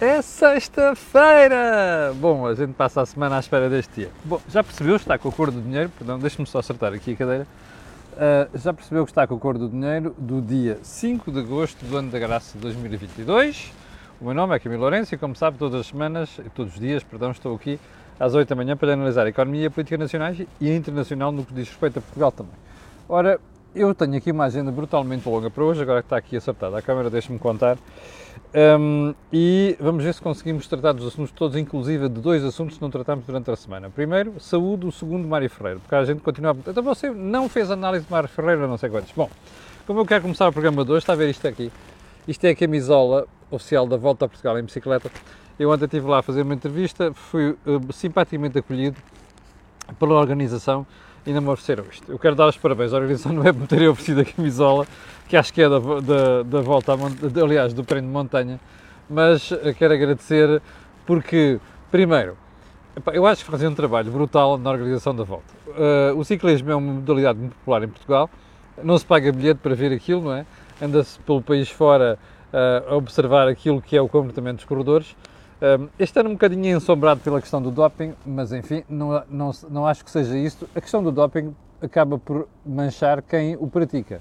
É sexta-feira! Bom, a gente passa a semana à espera deste dia. Bom, já percebeu que está com a cor do dinheiro? Perdão, deixe-me só acertar aqui a cadeira. Uh, já percebeu que está com a cor do dinheiro do dia 5 de agosto do ano da graça de 2022. O meu nome é Camilo Lourenço e, como sabe, todas as semanas, todos os dias, perdão, estou aqui às 8 da manhã para analisar a economia a política nacionais e a internacional no que diz respeito a Portugal também. Ora, eu tenho aqui uma agenda brutalmente longa para hoje, agora que está aqui acertada a câmera, deixe-me contar. Um, e vamos ver se conseguimos tratar dos assuntos todos, inclusive de dois assuntos que não tratamos durante a semana. Primeiro, saúde, o segundo, Mário Ferreira, porque a gente continua a perguntar, então você não fez análise de Mário Ferreira, não sei quantos. Bom, como eu quero começar o programa de hoje, está a ver isto aqui? Isto é a camisola oficial da Volta a Portugal em bicicleta. Eu ontem estive lá a fazer uma entrevista, fui uh, simpaticamente acolhido pela organização não me ofereceram isto. Eu quero dar os parabéns à organização, não é por terem oferecido a camisola, que acho que é da, da, da volta, a, aliás, do treino de montanha, mas quero agradecer porque, primeiro, eu acho que fazem um trabalho brutal na organização da volta. Uh, o ciclismo é uma modalidade muito popular em Portugal, não se paga bilhete para ver aquilo, não é? Anda-se pelo país fora uh, a observar aquilo que é o comportamento dos corredores. Este ano um bocadinho ensombrado pela questão do doping, mas enfim, não, não, não acho que seja isto. A questão do doping acaba por manchar quem o pratica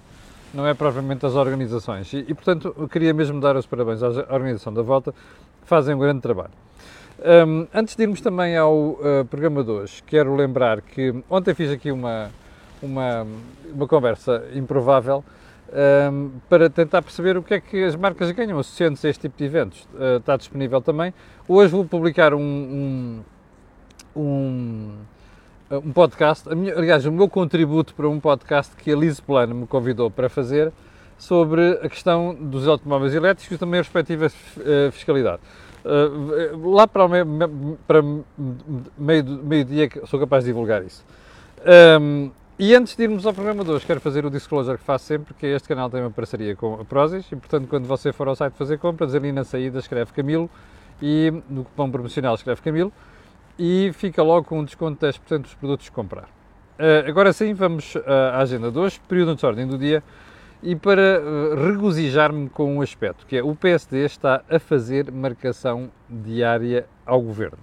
não é propriamente as organizações. E, e, portanto, eu queria mesmo dar os parabéns à organização da Volta, fazem um grande trabalho. Um, antes de irmos também ao uh, programa de hoje, quero lembrar que ontem fiz aqui uma, uma, uma conversa improvável um, para tentar perceber o que é que as marcas ganham associando-se a este tipo de eventos. Uh, está disponível também. Hoje vou publicar um, um, um um podcast, minha, aliás, o meu contributo para um podcast que a Liz Plano me convidou para fazer sobre a questão dos automóveis elétricos e também a respectiva uh, fiscalidade. Uh, lá para, o meio, meio, sou capaz de divulgar isso. Um, e antes de irmos ao programa de hoje, quero fazer o disclosure que faço sempre, que este canal tem uma parceria com a Prozis e, portanto, quando você for ao site fazer compras, ali na saída escreve Camilo e no cupom promocional escreve Camilo e fica logo com um desconto de 10% dos produtos que comprar. Uh, agora sim, vamos uh, à agenda de hoje, período de ordem do dia, e para uh, regozijar-me com um aspecto, que é o PSD está a fazer marcação diária ao Governo.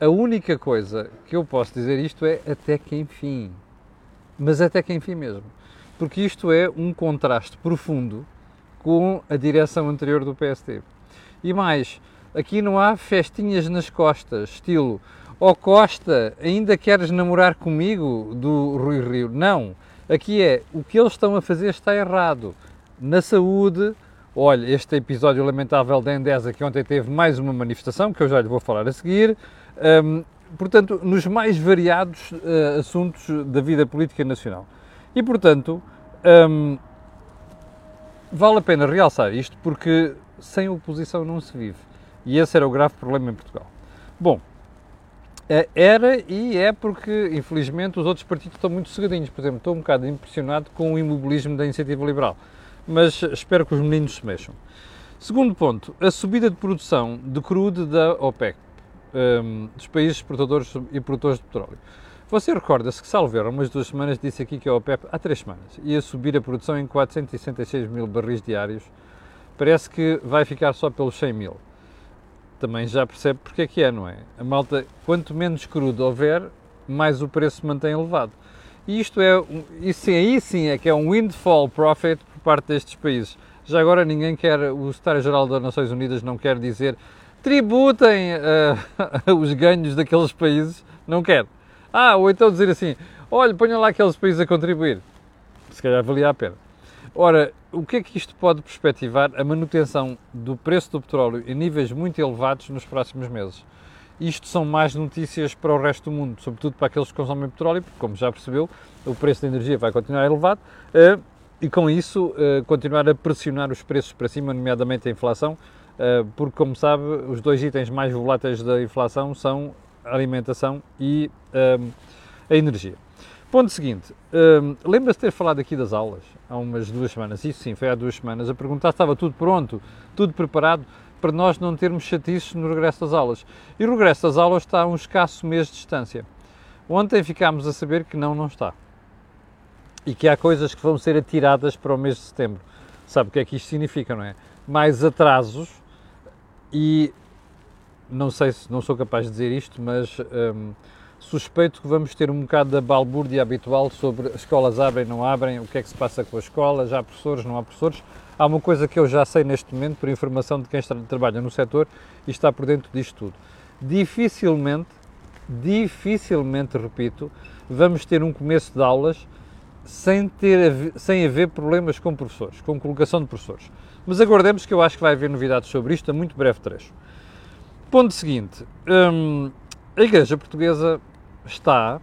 A única coisa que eu posso dizer isto é até que enfim. Mas até que enfim mesmo. Porque isto é um contraste profundo com a direção anterior do PSD. E mais, Aqui não há festinhas nas costas, estilo ó oh Costa, ainda queres namorar comigo do Rui Rio? Não. Aqui é o que eles estão a fazer está errado. Na saúde, olha, este episódio lamentável da Endesa que ontem teve mais uma manifestação, que eu já lhe vou falar a seguir. Um, portanto, nos mais variados uh, assuntos da vida política nacional. E, portanto, um, vale a pena realçar isto porque sem oposição não se vive. E esse era o grave problema em Portugal. Bom, é, era e é porque, infelizmente, os outros partidos estão muito cegadinhos. Por exemplo, estou um bocado impressionado com o imobilismo da iniciativa liberal, mas espero que os meninos se mexam. Segundo ponto, a subida de produção de crude da OPEC, um, dos países exportadores e produtores de petróleo. Você recorda-se que, salvo erro, umas duas semanas disse aqui que a OPEP, há três semanas, ia subir a produção em 466 mil barris diários. Parece que vai ficar só pelos 100 mil também já percebe porque é que é, não é? A malta, quanto menos crudo houver, mais o preço se mantém elevado. E isto é, isso aí sim é que é um windfall profit por parte destes países. Já agora ninguém quer, o Secretário-Geral das Nações Unidas não quer dizer tributem uh, os ganhos daqueles países, não quer. Ah, ou então dizer assim, olha, ponham lá aqueles países a contribuir. Se calhar valia a pena. Ora, o que é que isto pode perspectivar? A manutenção do preço do petróleo em níveis muito elevados nos próximos meses. Isto são mais notícias para o resto do mundo, sobretudo para aqueles que consomem petróleo, porque, como já percebeu, o preço da energia vai continuar elevado eh, e, com isso, eh, continuar a pressionar os preços para cima, nomeadamente a inflação, porque, como sabe, os dois itens mais voláteis da inflação são a alimentação e a energia. Ponto seguinte, hum, lembra-se ter falado aqui das aulas há umas duas semanas? Isso sim, foi há duas semanas. A perguntar se estava tudo pronto, tudo preparado para nós não termos chatices no regresso das aulas. E o regresso das aulas está a um escasso mês de distância. Ontem ficámos a saber que não, não está. E que há coisas que vão ser atiradas para o mês de setembro. Sabe o que é que isto significa, não é? Mais atrasos e não sei se não sou capaz de dizer isto, mas um, suspeito que vamos ter um bocado da balbúrdia habitual sobre as escolas abrem, não abrem, o que é que se passa com a escola, já há professores, não há professores. Há uma coisa que eu já sei neste momento, por informação de quem está, trabalha no setor e está por dentro disto tudo. Dificilmente, dificilmente, repito, vamos ter um começo de aulas sem, ter, sem haver problemas com professores, com colocação de professores. Mas aguardemos que eu acho que vai haver novidades sobre isto a muito breve trecho. Ponto seguinte, hum, a Igreja Portuguesa está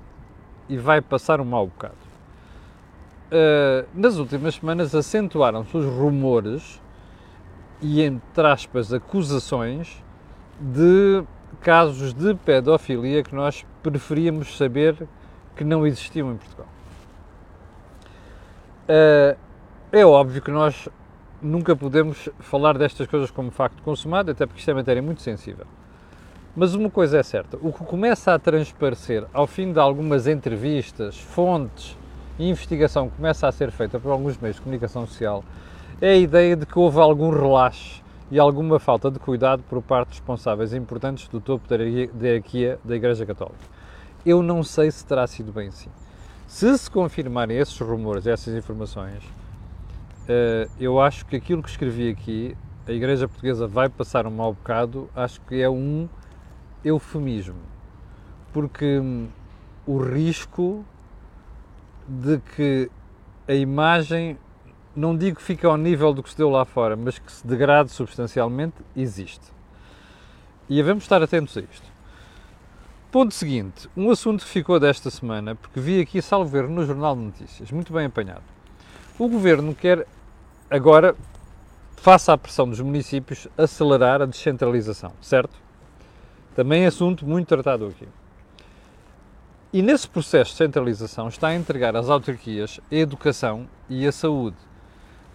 e vai passar um mau bocado. Uh, nas últimas semanas acentuaram-se os rumores e, entre aspas, acusações de casos de pedofilia que nós preferíamos saber que não existiam em Portugal. Uh, é óbvio que nós nunca podemos falar destas coisas como facto consumado, até porque isto é matéria muito sensível. Mas uma coisa é certa: o que começa a transparecer ao fim de algumas entrevistas, fontes e investigação que começa a ser feita por alguns meios de comunicação social é a ideia de que houve algum relaxe e alguma falta de cuidado por parte de responsáveis importantes do topo da hierarquia da Igreja Católica. Eu não sei se terá sido bem assim. Se se confirmarem esses rumores, essas informações, eh, eu acho que aquilo que escrevi aqui, a Igreja Portuguesa vai passar um mau bocado, acho que é um eufemismo. Porque hum, o risco de que a imagem, não digo que fique ao nível do que se deu lá fora, mas que se degrade substancialmente, existe. E devemos estar atentos a isto. Ponto seguinte, um assunto que ficou desta semana, porque vi aqui, salvo ver, no Jornal de Notícias, muito bem apanhado. O Governo quer, agora, face à pressão dos municípios, acelerar a descentralização, certo? Também é assunto muito tratado aqui. E nesse processo de centralização está a entregar às autarquias a educação e a saúde,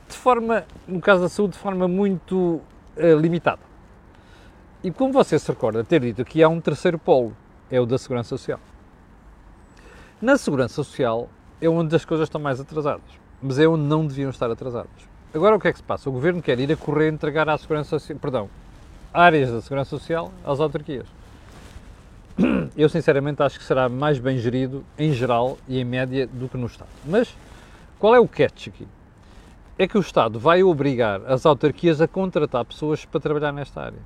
de forma, no caso da saúde, de forma muito uh, limitada. E como você se recorda ter dito que há um terceiro polo, é o da Segurança Social. Na Segurança Social é onde as coisas estão mais atrasadas, mas é onde não deviam estar atrasadas. Agora o que é que se passa? O Governo quer ir a correr entregar à Segurança Social, perdão, áreas da Segurança Social às autarquias. Eu sinceramente acho que será mais bem gerido em geral e em média do que no Estado. Mas qual é o catch aqui? É que o Estado vai obrigar as autarquias a contratar pessoas para trabalhar nesta área.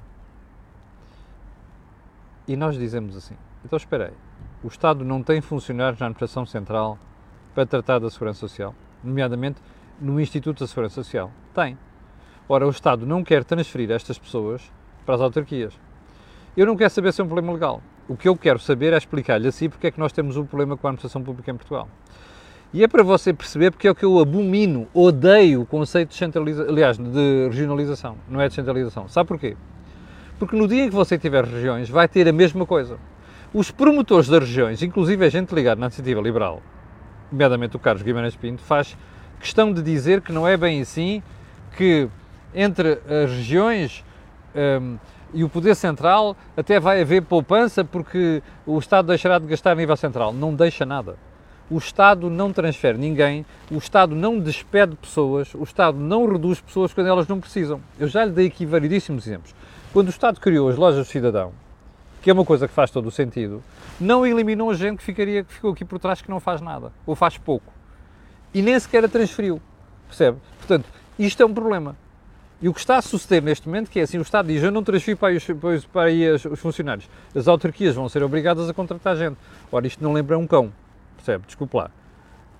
E nós dizemos assim: então, espera aí. O Estado não tem funcionários na Administração Central para tratar da Segurança Social, nomeadamente no Instituto da Segurança Social? Tem. Ora, o Estado não quer transferir estas pessoas para as autarquias. Eu não quero saber se é um problema legal. O que eu quero saber é explicar-lhe assim porque é que nós temos um problema com a administração pública em Portugal. E é para você perceber porque é que eu abomino, odeio o conceito de centralização, aliás, de regionalização, não é de centralização. Sabe porquê? Porque no dia em que você tiver regiões, vai ter a mesma coisa. Os promotores das regiões, inclusive a gente ligada na iniciativa liberal, nomeadamente o Carlos Guimarães Pinto, faz questão de dizer que não é bem assim, que entre as regiões um, e o poder central até vai haver poupança porque o Estado deixará de gastar a nível central. Não deixa nada. O Estado não transfere ninguém, o Estado não despede pessoas, o Estado não reduz pessoas quando elas não precisam. Eu já lhe dei aqui variedíssimos exemplos. Quando o Estado criou as lojas do cidadão, que é uma coisa que faz todo o sentido, não eliminou a gente que, ficaria, que ficou aqui por trás que não faz nada, ou faz pouco. E nem sequer a transferiu, percebe? Portanto, isto é um problema. E o que está a suceder neste momento, que é assim, o Estado diz, eu não transfiro para aí, os, para aí os funcionários, as autarquias vão ser obrigadas a contratar gente. Ora, isto não lembra um cão, percebe? Desculpe lá.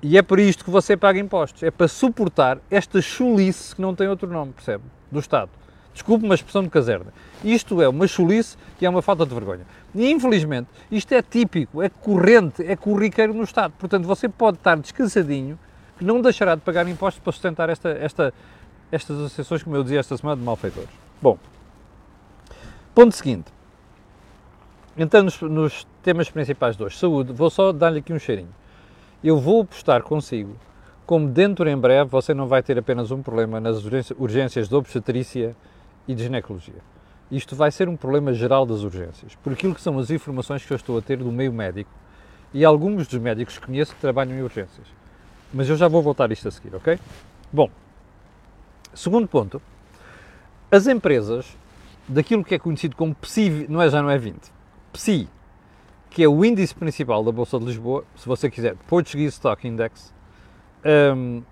E é por isto que você paga impostos, é para suportar esta chulice que não tem outro nome, percebe? Do Estado. Desculpe uma expressão de caserna. Isto é uma chulice e é uma falta de vergonha. E infelizmente, isto é típico, é corrente, é corriqueiro no Estado. Portanto, você pode estar descansadinho que não deixará de pagar impostos para sustentar esta, esta, estas associações, como eu dizia esta semana, de malfeitores. Bom, ponto seguinte. Entrando nos, nos temas principais de hoje, saúde, vou só dar-lhe aqui um cheirinho. Eu vou apostar consigo como dentro em breve você não vai ter apenas um problema nas urgências de obstetrícia e de ginecologia. Isto vai ser um problema geral das urgências, por aquilo que são as informações que eu estou a ter do meio médico e alguns dos médicos que conheço que trabalham em urgências. Mas eu já vou voltar a isto a seguir, ok? Bom, segundo ponto, as empresas daquilo que é conhecido como PSI, não é, já não é 20, PSI, que é o índice principal da Bolsa de Lisboa, se você quiser, Portuguese Stock Index, um,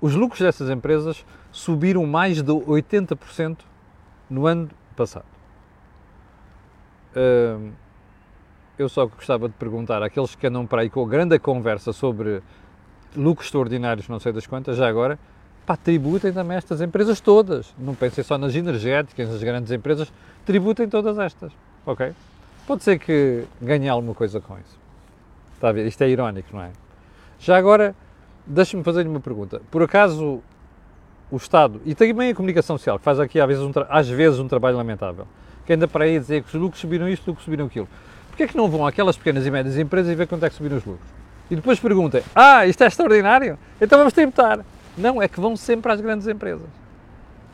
os lucros dessas empresas subiram mais de 80% no ano passado. Eu só gostava de perguntar àqueles que andam para aí com a grande conversa sobre lucros extraordinários, não sei das quantas, já agora, pá, tributem também estas empresas todas. Não pensem só nas energéticas, nas grandes empresas, tributem todas estas, ok? Pode ser que ganhe alguma coisa com isso. Está a ver? Isto é irónico, não é? Já agora, deixe-me fazer-lhe uma pergunta. Por acaso o Estado, e também a comunicação social, que faz aqui às vezes um, às vezes um trabalho lamentável, que anda para aí dizer que os lucros subiram isto, os lucros subiram aquilo. Porquê é que não vão àquelas pequenas e médias empresas e ver quanto é que subiram os lucros? E depois perguntem, ah, isto é extraordinário, então vamos tributar. Não, é que vão sempre às grandes empresas.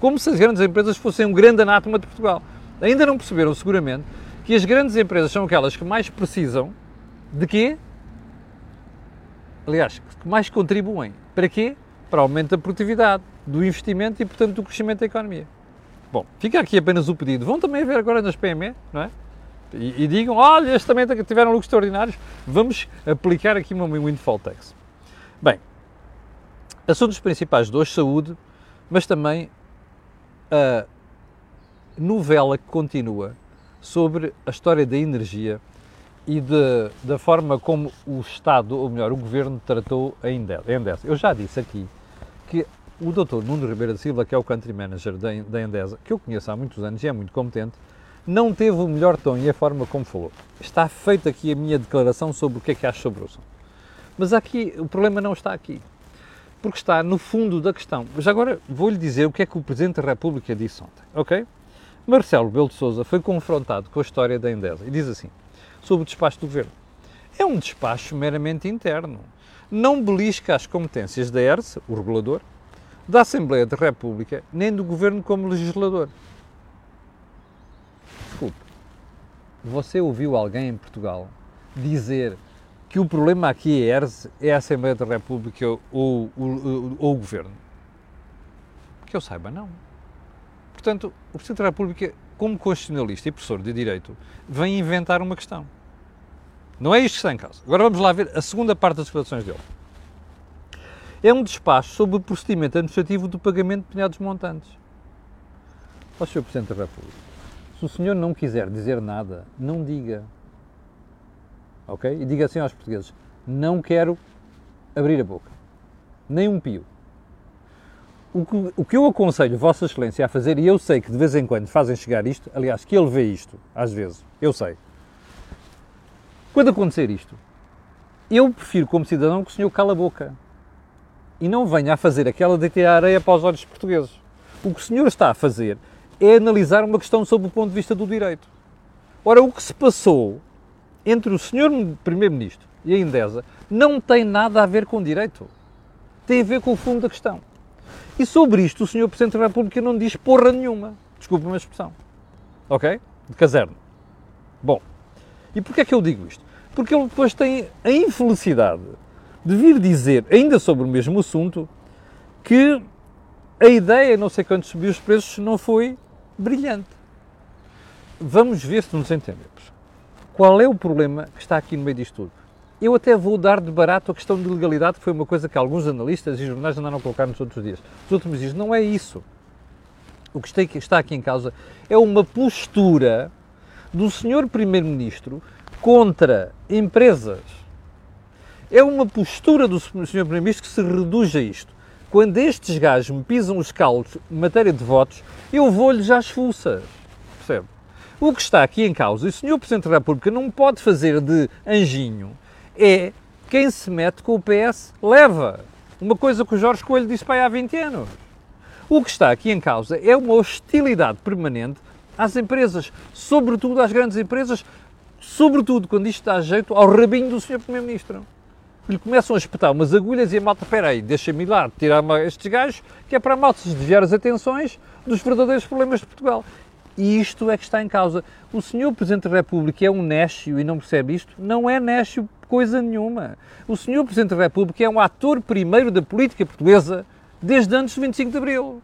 Como se as grandes empresas fossem um grande anátema de Portugal. Ainda não perceberam, seguramente, que as grandes empresas são aquelas que mais precisam de quê? Aliás, que mais contribuem. Para quê? Para o aumento da produtividade, do investimento e, portanto, do crescimento da economia. Bom, fica aqui apenas o pedido. Vão também ver agora nas PME, não é? E, e digam, olha, estes também tiveram lucros extraordinários, vamos aplicar aqui uma windfall tax. Bem, assuntos principais de hoje, saúde, mas também a novela que continua sobre a história da energia e de, da forma como o Estado, ou melhor, o Governo tratou a Endesa. Eu já disse aqui que o Dr. Nuno Ribeiro da Silva, que é o Country Manager da Endesa, que eu conheço há muitos anos e é muito competente, não teve o melhor tom e a forma como falou. Está feita aqui a minha declaração sobre o que é que acho sobre o assunto. Mas aqui, o problema não está aqui, porque está no fundo da questão. Mas agora vou-lhe dizer o que é que o Presidente da República disse ontem, ok? Marcelo Belo de Souza foi confrontado com a história da Endesa e diz assim, sobre o despacho do Governo. É um despacho meramente interno. Não belisca as competências da ERS, o regulador, da Assembleia da República, nem do Governo como legislador. Desculpe, você ouviu alguém em Portugal dizer que o problema aqui é ERS, é a Assembleia da República ou, ou, ou, ou o Governo? Que eu saiba, não. Portanto, o Presidente da República, como constitucionalista e professor de Direito, vem inventar uma questão. Não é isto que está em causa. Agora vamos lá ver a segunda parte das declarações dele. É um despacho sobre o procedimento administrativo do pagamento de determinados montantes. Ó Sr. Presidente da República, se o senhor não quiser dizer nada, não diga. Ok? E diga assim aos portugueses: não quero abrir a boca. Nem um pio. O que, o que eu aconselho Vossa Excelência a fazer, e eu sei que de vez em quando fazem chegar isto, aliás, que ele vê isto, às vezes, eu sei. Quando acontecer isto, eu prefiro, como cidadão, que o senhor cala a boca e não venha a fazer aquela de tirar areia para os olhos portugueses. O que o senhor está a fazer é analisar uma questão sob o ponto de vista do direito. Ora, o que se passou entre o senhor Primeiro-Ministro e a Endesa não tem nada a ver com direito. Tem a ver com o fundo da questão. E sobre isto o senhor Presidente da República não diz porra nenhuma. Desculpe uma expressão. Ok? De caserno. Bom, e porquê é que eu digo isto? Porque ele depois tem a infelicidade de vir dizer, ainda sobre o mesmo assunto, que a ideia, não sei quanto subiu os preços, não foi brilhante. Vamos ver se nos entendemos. Qual é o problema que está aqui no meio disto tudo? Eu até vou dar de barato a questão de legalidade, que foi uma coisa que alguns analistas e jornais andaram a colocar nos outros dias. Nos últimos dias. Não é isso. O que está aqui em causa é uma postura do senhor Primeiro-Ministro contra empresas. É uma postura do senhor Primeiro-Ministro que se reduz a isto. Quando estes gajos me pisam os calos em matéria de votos, eu vou-lhes às fuças. Percebe? O que está aqui em causa, e o senhor Presidente da República não pode fazer de anjinho, é quem se mete com o PS leva. Uma coisa que o Jorge Coelho disse para aí há 20 anos. O que está aqui em causa é uma hostilidade permanente às empresas, sobretudo às grandes empresas, sobretudo quando isto dá jeito ao rabinho do Sr. Primeiro-Ministro. Lhe começam a espetar umas agulhas e a malta, espera aí, deixa-me lá tirar estes gajos, que é para a malta desviar as atenções dos verdadeiros problemas de Portugal. E isto é que está em causa. O Sr. Presidente da República é um nécio e não percebe isto? Não é nécio coisa nenhuma. O Sr. Presidente da República é um ator primeiro da política portuguesa desde antes do 25 de Abril.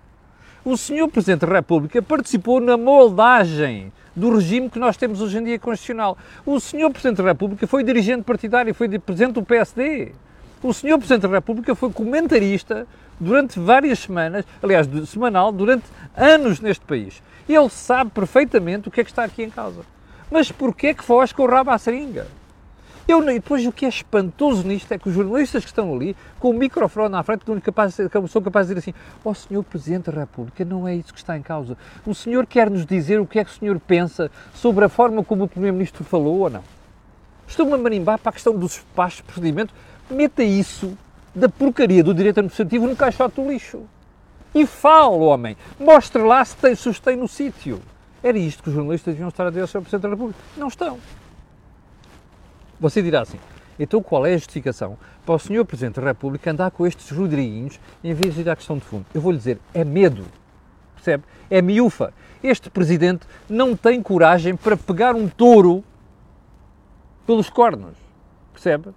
O senhor Presidente da República participou na moldagem do regime que nós temos hoje em dia constitucional. O senhor Presidente da República foi dirigente partidário, foi presidente do PSD. O senhor Presidente da República foi comentarista durante várias semanas, aliás, semanal, durante anos neste país. Ele sabe perfeitamente o que é que está aqui em causa. Mas porquê é que foge com o rabo à seringa? Eu, e depois o que é espantoso nisto é que os jornalistas que estão ali, com o microfone à frente, são capazes, de dizer assim: Ó oh, Senhor Presidente da República, não é isso que está em causa. O senhor quer nos dizer o que é que o senhor pensa sobre a forma como o Primeiro-Ministro falou ou não? Estou-me a marimbar para a questão dos espaços de procedimento. Meta isso da porcaria do direito administrativo no caixote do lixo. E fale, homem. Mostre lá se tem, tem no sítio. Era isto que os jornalistas deviam estar a dizer ao Sr. Presidente da República. Não estão. Você dirá assim, então qual é a justificação para o Sr. Presidente da República andar com estes Rodriguinhos em vez de ir à questão de fundo? Eu vou lhe dizer, é medo, percebe? É miúfa. Este Presidente não tem coragem para pegar um touro pelos cornos, percebe?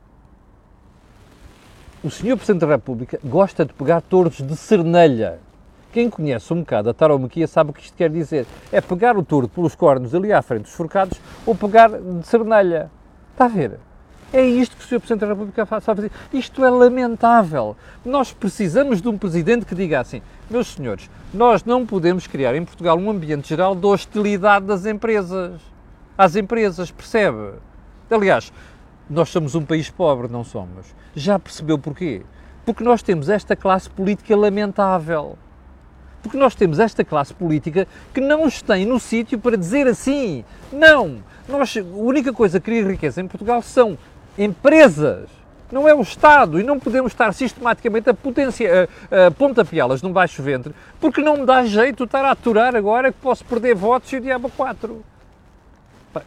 O Sr. Presidente da República gosta de pegar touros de cernelha. Quem conhece um bocado a taromaquia sabe o que isto quer dizer. É pegar o touro pelos cornos ali à frente dos forcados ou pegar de cernelha. Está a ver? É isto que o Sr. Presidente da República faz fazer. Isto é lamentável. Nós precisamos de um Presidente que diga assim: meus senhores, nós não podemos criar em Portugal um ambiente geral de hostilidade das empresas. Às empresas, percebe? Aliás, nós somos um país pobre, não somos. Já percebeu porquê? Porque nós temos esta classe política lamentável. Porque nós temos esta classe política que não os tem no sítio para dizer assim: não, nós, a única coisa que cria riqueza em Portugal são empresas, não é o Estado, e não podemos estar sistematicamente a, potencia, a, a pontapeá-las num baixo ventre, porque não me dá jeito estar a aturar agora que posso perder votos e o diabo 4.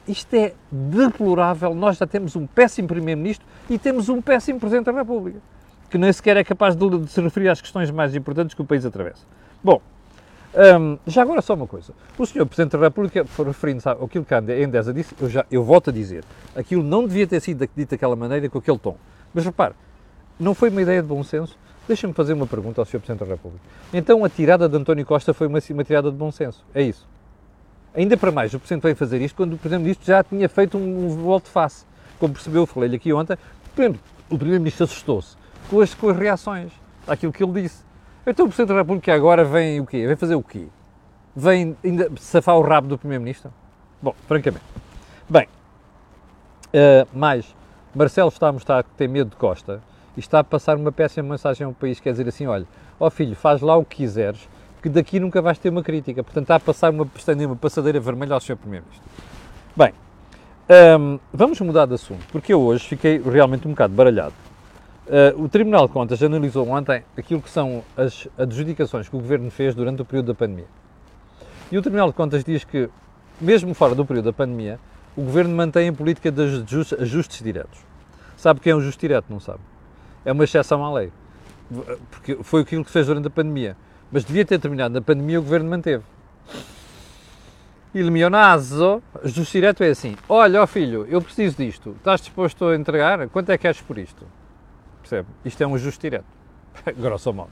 Isto é deplorável. Nós já temos um péssimo Primeiro-Ministro e temos um péssimo Presidente da República, que nem sequer é capaz de, de se referir às questões mais importantes que o país atravessa. Bom, um, já agora só uma coisa. O Sr. Presidente da República, referindo-se àquilo que a Endesa disse, eu, já, eu volto a dizer, aquilo não devia ter sido dito daquela maneira, com aquele tom. Mas repare, não foi uma ideia de bom senso? Deixa-me fazer uma pergunta ao Sr. Presidente da República. Então a tirada de António Costa foi uma, uma tirada de bom senso, é isso? Ainda para mais, o Presidente veio fazer isto quando o Primeiro-Ministro já tinha feito um, um volte-face. Como percebeu, falei-lhe aqui ontem, o Primeiro-Ministro assustou-se com as, com as reações àquilo que ele disse. Então o Presidente da República agora vem o quê? Vem fazer o quê? Vem ainda safar o rabo do Primeiro-Ministro? Bom, francamente. Bem, uh, mais, Marcelo está a mostrar que tem medo de Costa e está a passar uma péssima mensagem ao país, quer dizer assim, olha, ó oh filho, faz lá o que quiseres, que daqui nunca vais ter uma crítica. Portanto, está a passar uma, uma passadeira vermelha ao Sr. Primeiro-Ministro. Bem, um, ehm, vamos mudar de assunto, porque eu hoje fiquei realmente um bocado baralhado. Uh, o Tribunal de Contas analisou ontem aquilo que são as adjudicações que o Governo fez durante o período da pandemia. E o Tribunal de Contas diz que, mesmo fora do período da pandemia, o Governo mantém a política de ajustes diretos. Sabe quem é um ajuste direto? Não sabe. É uma exceção à lei. Porque foi aquilo que fez durante a pandemia. Mas devia ter terminado na pandemia, o Governo manteve. Il mio naso, ajuste direto é assim, olha, ó filho, eu preciso disto, estás disposto a entregar? Quanto é que queres por isto? Percebe? Isto é um ajuste direto, grosso modo.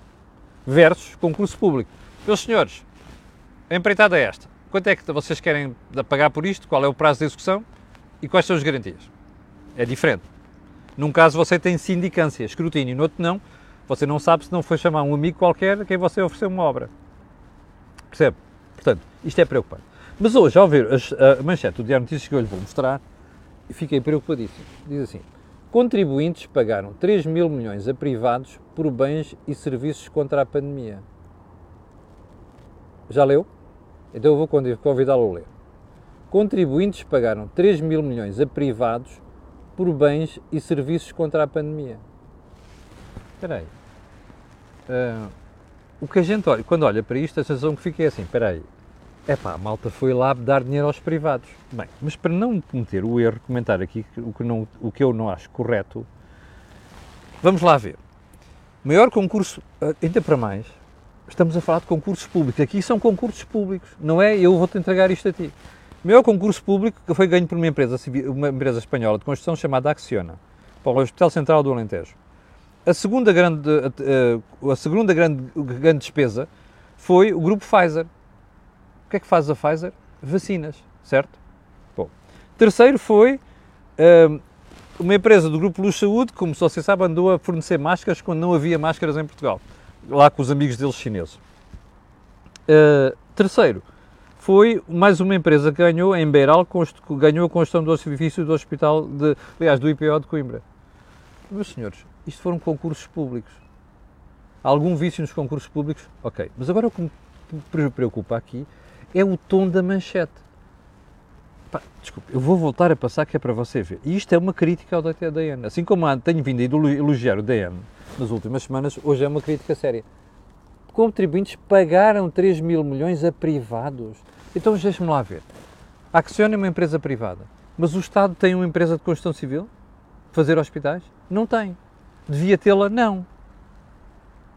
Versus concurso público. Meus senhores, a empreitada é esta. Quanto é que vocês querem pagar por isto? Qual é o prazo de execução? E quais são as garantias? É diferente. Num caso você tem sindicância, escrutínio, no outro não. Você não sabe se não foi chamar um amigo qualquer a quem você ofereceu uma obra. Percebe? Portanto, isto é preocupante. Mas hoje, ao ver a manchete do Diário Notícias que eu lhe vou mostrar, fiquei preocupadíssimo. Diz assim: Contribuintes pagaram 3 mil milhões a privados por bens e serviços contra a pandemia. Já leu? Então eu vou convidá-lo a ler. Contribuintes pagaram 3 mil milhões a privados por bens e serviços contra a pandemia. Espera aí. Uh, o que a gente olha, quando olha para isto, a sensação que fica é assim, espera aí, é pá, a malta foi lá dar dinheiro aos privados. Bem, mas para não cometer o erro comentar aqui o que, não, o que eu não acho correto, vamos lá ver. Maior concurso, eh, ainda para mais, estamos a falar de concursos públicos. Aqui são concursos públicos, não é eu vou-te entregar isto a ti. Maior concurso público que foi ganho por uma empresa, uma empresa espanhola de construção chamada Acciona, para o Hospital Central do Alentejo. A segunda grande, a, a segunda grande, grande despesa foi o grupo Pfizer. O que é que faz a Pfizer? Vacinas, certo? Bom. Terceiro foi hum, uma empresa do grupo Luz Saúde, como só se sabe, andou a fornecer máscaras quando não havia máscaras em Portugal, lá com os amigos deles chineses. Uh, terceiro, foi mais uma empresa que ganhou, em Beiral, ganhou a construção do edifício do Hospital, de, aliás, do IPO de Coimbra. Meus senhores, isto foram concursos públicos. Há algum vício nos concursos públicos? Ok. Mas agora o que me preocupa aqui é o tom da manchete. Pá, desculpe, eu vou voltar a passar que é para você ver. E isto é uma crítica ao DN. Assim como tenho vindo a elogiar o DN nas últimas semanas, hoje é uma crítica séria. Contribuintes pagaram 3 mil milhões a privados então deixe-me lá ver. A é uma empresa privada, mas o Estado tem uma empresa de construção civil? Fazer hospitais? Não tem. Devia tê-la? Não.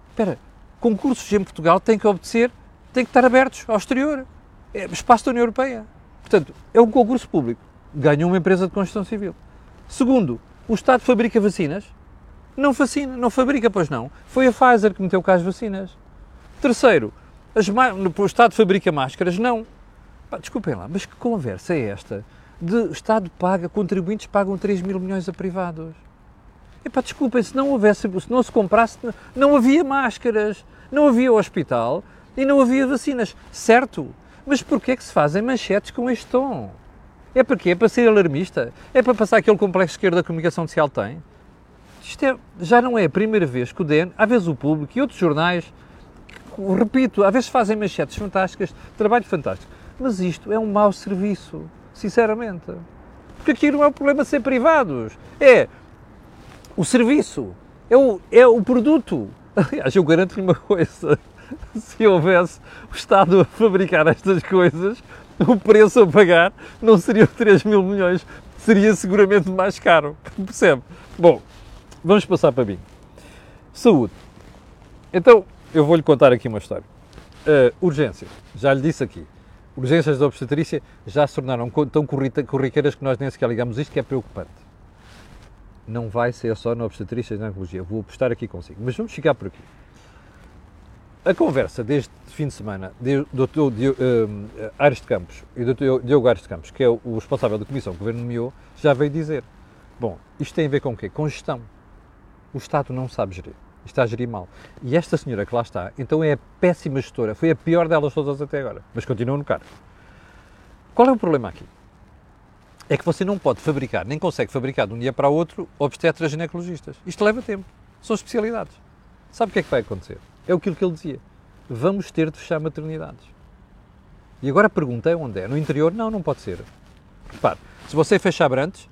Espera, concursos em Portugal têm que obedecer, têm que estar abertos ao exterior. É espaço da União Europeia. Portanto, é um concurso público. Ganha uma empresa de construção civil. Segundo, o Estado fabrica vacinas? Não vacina, não fabrica, pois não. Foi a Pfizer que meteu cá as vacinas. Terceiro, as, o Estado fabrica máscaras? Não. Pá, desculpem lá, mas que conversa é esta? De Estado paga, contribuintes pagam 3 mil milhões a privados. Epá, desculpem, se não houvesse, se não se comprasse, não havia máscaras, não havia hospital e não havia vacinas. Certo, mas porquê que se fazem manchetes com este tom? É porque é para ser alarmista? É para passar aquele complexo esquerdo da comunicação social tem? Isto é, já não é a primeira vez que o DN, às vezes o público e outros jornais, repito, às vezes fazem manchetes fantásticas, trabalho fantástico. Mas isto é um mau serviço, sinceramente. Porque aqui não é o problema de ser privados, é o serviço, é o, é o produto. Aliás, eu garanto-lhe uma coisa: se houvesse o Estado a fabricar estas coisas, o preço a pagar não seria 3 mil milhões, seria seguramente mais caro. Percebe? Bom, vamos passar para mim. Saúde. Então, eu vou-lhe contar aqui uma história. Uh, urgência, já lhe disse aqui urgências da obstetrícia já se tornaram tão corriqueiras que nós nem sequer ligamos isto, que é preocupante. Não vai ser só na obstetrícia e na oncologia, vou apostar aqui consigo. Mas vamos ficar por aqui. A conversa deste fim de semana do Dr. Uh, Aires de Campos e do Dr. Diogo Aires de Campos, que é o responsável da comissão que o Governo nomeou, já veio dizer, bom, isto tem a ver com o quê? Com gestão. O Estado não sabe gerir está a gerir mal. E esta senhora que lá está, então é a péssima gestora, foi a pior delas todas até agora, mas continua no cargo. Qual é o problema aqui? É que você não pode fabricar, nem consegue fabricar de um dia para o outro obstetras ginecologistas. Isto leva tempo. São especialidades. Sabe o que é que vai acontecer? É aquilo que ele dizia. Vamos ter de fechar maternidades. E agora a pergunta é onde é? No interior? Não, não pode ser. Repare, se você fecha Abrantes,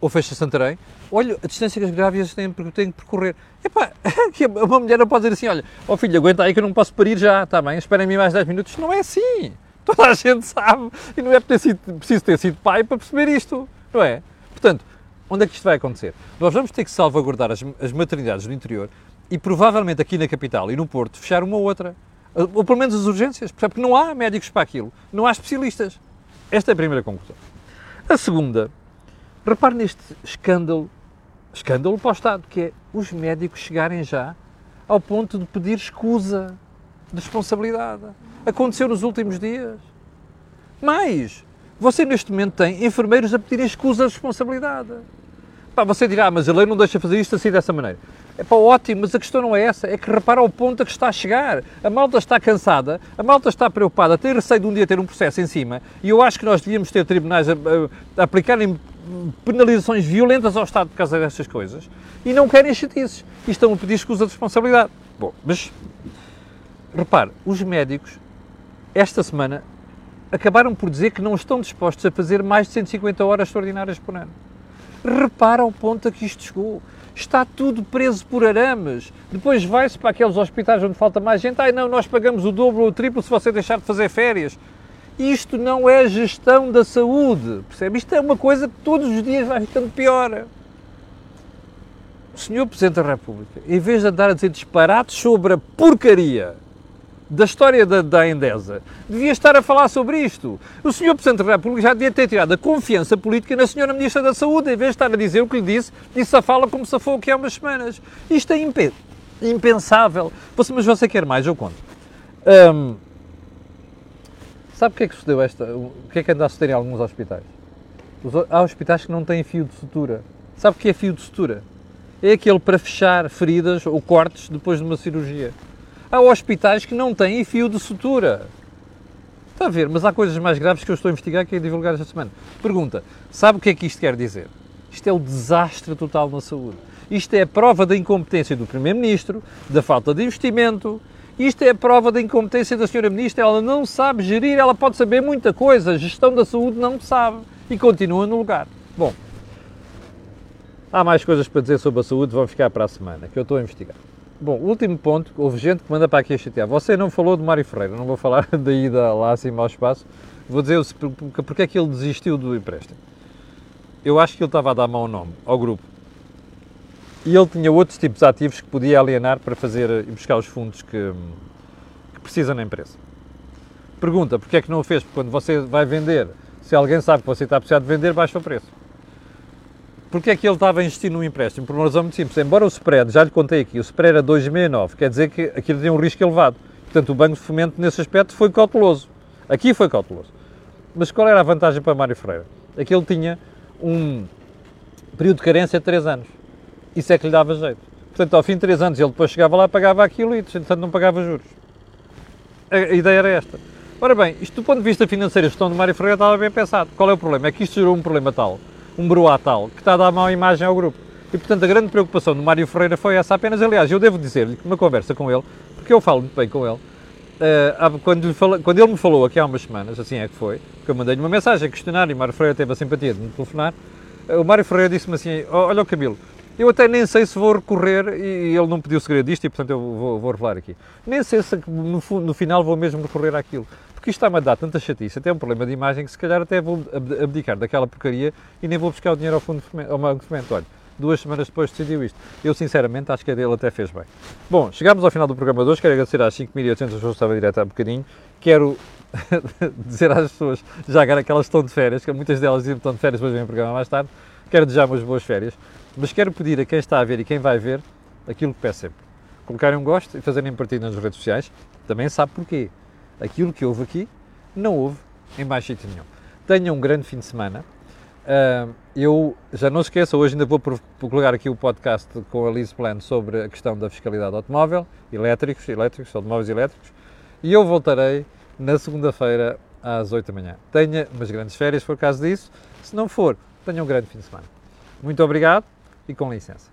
ou fecha Santarém, olha a distância que as grávidas têm, têm que percorrer. Epá, uma mulher não pode dizer assim, olha, ó oh filho, aguenta aí que eu não posso parir já, está bem, esperem-me mais 10 minutos. Não é assim. Toda a gente sabe. E não é ter sido, preciso ter sido pai para perceber isto, não é? Portanto, onde é que isto vai acontecer? Nós vamos ter que salvaguardar as, as maternidades do interior e provavelmente aqui na capital e no Porto fechar uma ou outra. Ou pelo menos as urgências, porque não há médicos para aquilo, não há especialistas. Esta é a primeira conclusão. A segunda Repare neste escândalo, escândalo para o Estado, que é os médicos chegarem já ao ponto de pedir escusa de responsabilidade. Aconteceu nos últimos dias. Mais, você neste momento tem enfermeiros a pedirem escusa de responsabilidade. Pá, você dirá, ah, mas a lei não deixa fazer isto assim dessa maneira. É pá, ótimo, mas a questão não é essa, é que repara o ponto a que está a chegar. A malta está cansada, a malta está preocupada, tem receio de um dia ter um processo em cima, e eu acho que nós devíamos ter tribunais a, a, a aplicarem penalizações violentas ao Estado por causa destas coisas e não querem chatices e estão a pedir escusa de responsabilidade. Bom, mas repare, os médicos esta semana acabaram por dizer que não estão dispostos a fazer mais de 150 horas extraordinárias por ano. Repara o ponto a que isto chegou. Está tudo preso por arames. Depois vai-se para aqueles hospitais onde falta mais gente. Ai não, nós pagamos o dobro ou o triplo se você deixar de fazer férias. Isto não é gestão da saúde, percebe? Isto é uma coisa que todos os dias vai ficando pior. O Sr. Presidente da República, em vez de andar a dizer disparates sobre a porcaria da história da, da Endesa, devia estar a falar sobre isto. O Sr. Presidente da República já devia ter tirado a confiança política na Sra. Ministra da Saúde, em vez de estar a dizer o que lhe disse, disse a fala como se foi aqui há umas semanas. Isto é impensável. Mas você quer mais, eu conto. Hum, sabe o que é que sucedeu esta? O que é que anda a suceder em alguns hospitais? Os, há hospitais que não têm fio de sutura. Sabe o que é fio de sutura? É aquele para fechar feridas ou cortes depois de uma cirurgia. Há hospitais que não têm fio de sutura. Está a ver, mas há coisas mais graves que eu estou a investigar que é divulgar esta semana. Pergunta: sabe o que é que isto quer dizer? Isto é o desastre total na saúde. Isto é a prova da incompetência do Primeiro-Ministro, da falta de investimento. Isto é a prova da incompetência da Senhora Ministra. Ela não sabe gerir, ela pode saber muita coisa, a gestão da saúde não sabe e continua no lugar. Bom, há mais coisas para dizer sobre a saúde, vão ficar para a semana, que eu estou a investigar. Bom, último ponto, houve gente que manda para aqui a chatear. Você não falou de Mário Ferreira, não vou falar da ida lá acima ao espaço, vou dizer porque é que ele desistiu do empréstimo. Eu acho que ele estava a dar mau nome ao grupo. E ele tinha outros tipos de ativos que podia alienar para fazer e buscar os fundos que, que precisa na empresa. Pergunta, porque é que não o fez? Porque quando você vai vender, se alguém sabe que você está a precisar de vender, baixa o preço. Porquê é que ele estava a investir num empréstimo? Por uma razão muito simples. Embora o spread, já lhe contei aqui, o spread era 2,69, quer dizer que aquilo tem um risco elevado. Portanto, o Banco de Fomento, nesse aspecto, foi cauteloso. Aqui foi cauteloso. Mas qual era a vantagem para Mário Freire? É que ele tinha um período de carência de 3 anos. Isso é que lhe dava jeito. Portanto, ao fim de 3 anos, ele depois chegava lá, pagava aquilo e, portanto, não pagava juros. A ideia era esta. Ora bem, isto do ponto de vista financeiro, a gestão de Mário Freire estava bem pensado. Qual é o problema? É que isto gerou um problema tal um broá tal, que está a dar má imagem ao grupo. E, portanto, a grande preocupação do Mário Ferreira foi essa apenas. Aliás, eu devo dizer-lhe que uma conversa com ele, porque eu falo muito bem com ele, uh, quando, fala, quando ele me falou aqui há umas semanas, assim é que foi, que eu mandei-lhe uma mensagem a questionar e o Mário Ferreira teve a simpatia de me telefonar, uh, o Mário Ferreira disse-me assim, olha o Camilo, eu até nem sei se vou recorrer, e ele não pediu segredo disto, e portanto eu vou, vou revelar aqui. Nem sei se no, no final vou mesmo recorrer àquilo porque isto está-me a dar tanta chatice, até um problema de imagem, que se calhar até vou abdicar daquela porcaria e nem vou buscar o dinheiro ao fundo ao Banco de Fomento. Olha, duas semanas depois decidiu isto. Eu, sinceramente, acho que a dele até fez bem. Bom, chegámos ao final do programa de hoje. Quero agradecer às 5.800 pessoas que estavam direto há um bocadinho. Quero dizer às pessoas, já agora que elas estão de férias, que muitas delas dizem que estão de férias, depois vêm o programa mais tarde. Quero desejar umas boas férias, mas quero pedir a quem está a ver e quem vai ver aquilo que peço sempre. Colocarem um gosto e fazerem partido nas redes sociais. Também sabe porquê aquilo que houve aqui não houve em mais sítio nenhum. Tenham um grande fim de semana. Uh, eu já não esqueça, hoje ainda vou colocar aqui o podcast com a Liz Plan sobre a questão da fiscalidade automóvel, elétricos, elétricos, automóveis elétricos, e eu voltarei na segunda-feira às 8 da manhã. Tenha umas grandes férias, for caso disso. Se não for, tenha um grande fim de semana. Muito obrigado e com licença.